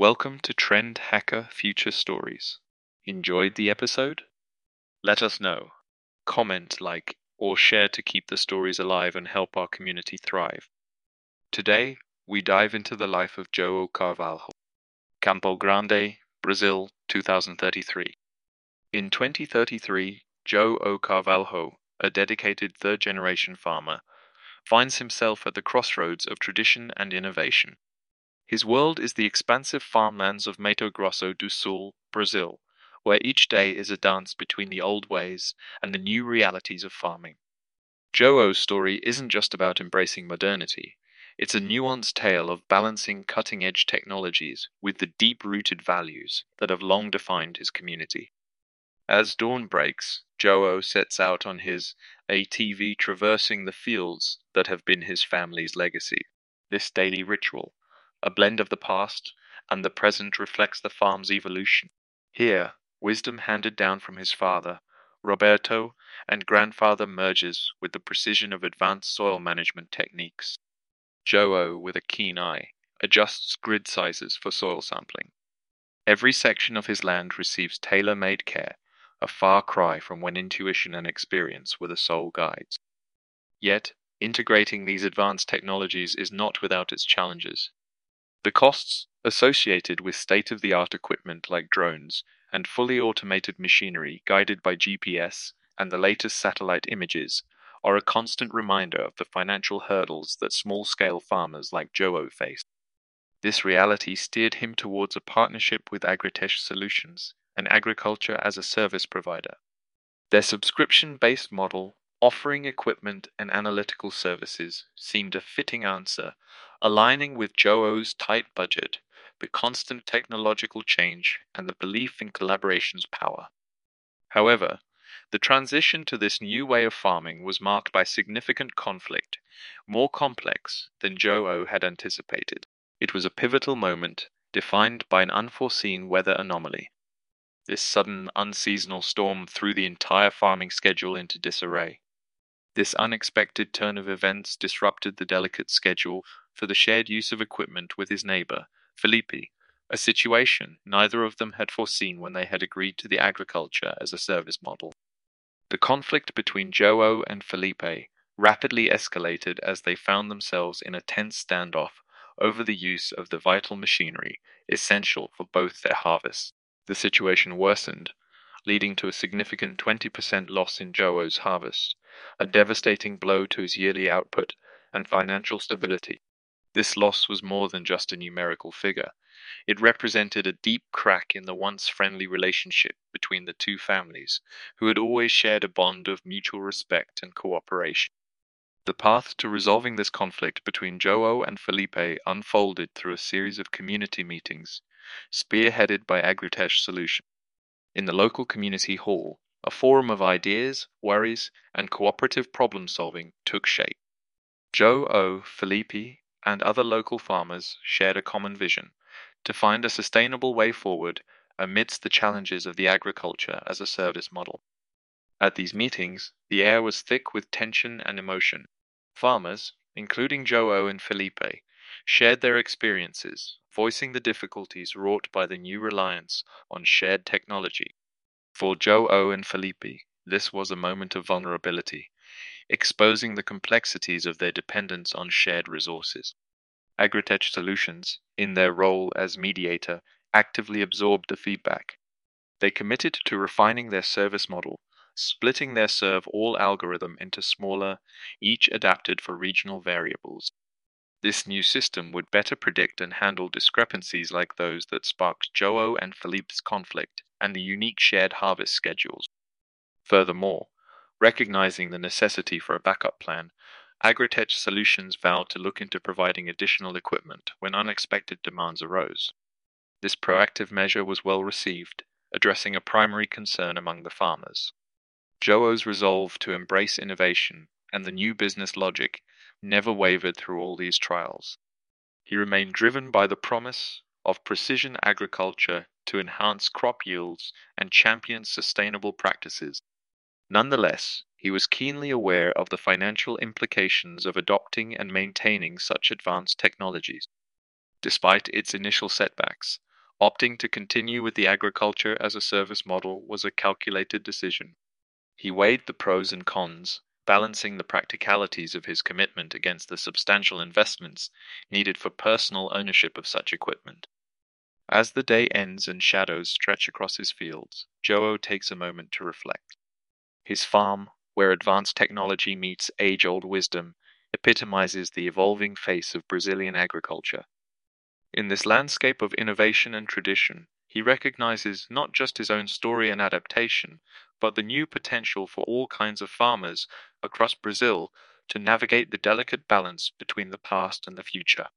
Welcome to Trend Hacker Future Stories. Enjoyed the episode? Let us know. Comment, like, or share to keep the stories alive and help our community thrive. Today, we dive into the life of João Carvalho, Campo Grande, Brazil, 2033. In 2033, João Carvalho, a dedicated third generation farmer, finds himself at the crossroads of tradition and innovation. His world is the expansive farmlands of Mato Grosso do Sul, Brazil, where each day is a dance between the old ways and the new realities of farming. Joe's story isn't just about embracing modernity, it's a nuanced tale of balancing cutting edge technologies with the deep rooted values that have long defined his community. As dawn breaks, Joe sets out on his ATV traversing the fields that have been his family's legacy. This daily ritual a blend of the past and the present reflects the farm's evolution. Here, wisdom handed down from his father, Roberto, and grandfather merges with the precision of advanced soil management techniques. Joe, with a keen eye, adjusts grid sizes for soil sampling. Every section of his land receives tailor made care, a far cry from when intuition and experience were the sole guides. Yet, integrating these advanced technologies is not without its challenges. The costs associated with state of the art equipment like drones and fully automated machinery guided by GPS and the latest satellite images are a constant reminder of the financial hurdles that small scale farmers like Joe face. This reality steered him towards a partnership with Agritech Solutions, an agriculture as a service provider. Their subscription based model offering equipment and analytical services seemed a fitting answer, aligning with Joe's tight budget, the constant technological change, and the belief in collaboration's power. However, the transition to this new way of farming was marked by significant conflict, more complex than João had anticipated. It was a pivotal moment, defined by an unforeseen weather anomaly. This sudden unseasonal storm threw the entire farming schedule into disarray. This unexpected turn of events disrupted the delicate schedule for the shared use of equipment with his neighbor, Felipe, a situation neither of them had foreseen when they had agreed to the agriculture as a service model. The conflict between Joe and Felipe rapidly escalated as they found themselves in a tense standoff over the use of the vital machinery essential for both their harvests. The situation worsened, leading to a significant 20% loss in Joe's harvest, a devastating blow to his yearly output and financial stability. This loss was more than just a numerical figure. It represented a deep crack in the once friendly relationship between the two families, who had always shared a bond of mutual respect and cooperation. The path to resolving this conflict between Joe and Felipe unfolded through a series of community meetings, spearheaded by Agritech Solution. In the local community hall, a forum of ideas, worries, and cooperative problem solving took shape. João, Felipe, and other local farmers shared a common vision to find a sustainable way forward amidst the challenges of the agriculture as a service model. At these meetings, the air was thick with tension and emotion. Farmers, including João and Felipe, shared their experiences, voicing the difficulties wrought by the new reliance on shared technology for João and Felipe, this was a moment of vulnerability, exposing the complexities of their dependence on shared resources. Agritech Solutions, in their role as mediator, actively absorbed the feedback. They committed to refining their service model, splitting their serve all algorithm into smaller, each adapted for regional variables. This new system would better predict and handle discrepancies like those that sparked Joe and Felipe's conflict and the unique shared harvest schedules. Furthermore, recognizing the necessity for a backup plan, Agritech Solutions vowed to look into providing additional equipment when unexpected demands arose. This proactive measure was well received, addressing a primary concern among the farmers. Joe's resolve to embrace innovation and the new business logic never wavered through all these trials. He remained driven by the promise of precision agriculture to enhance crop yields and champion sustainable practices. Nonetheless, he was keenly aware of the financial implications of adopting and maintaining such advanced technologies. Despite its initial setbacks, Opting to continue with the agriculture as a service model was a calculated decision. He weighed the pros and cons, balancing the practicalities of his commitment against the substantial investments needed for personal ownership of such equipment. As the day ends and shadows stretch across his fields, João takes a moment to reflect. His farm, where advanced technology meets age old wisdom, epitomizes the evolving face of Brazilian agriculture. In this landscape of innovation and tradition, he recognizes not just his own story and adaptation, but the new potential for all kinds of farmers across Brazil to navigate the delicate balance between the past and the future.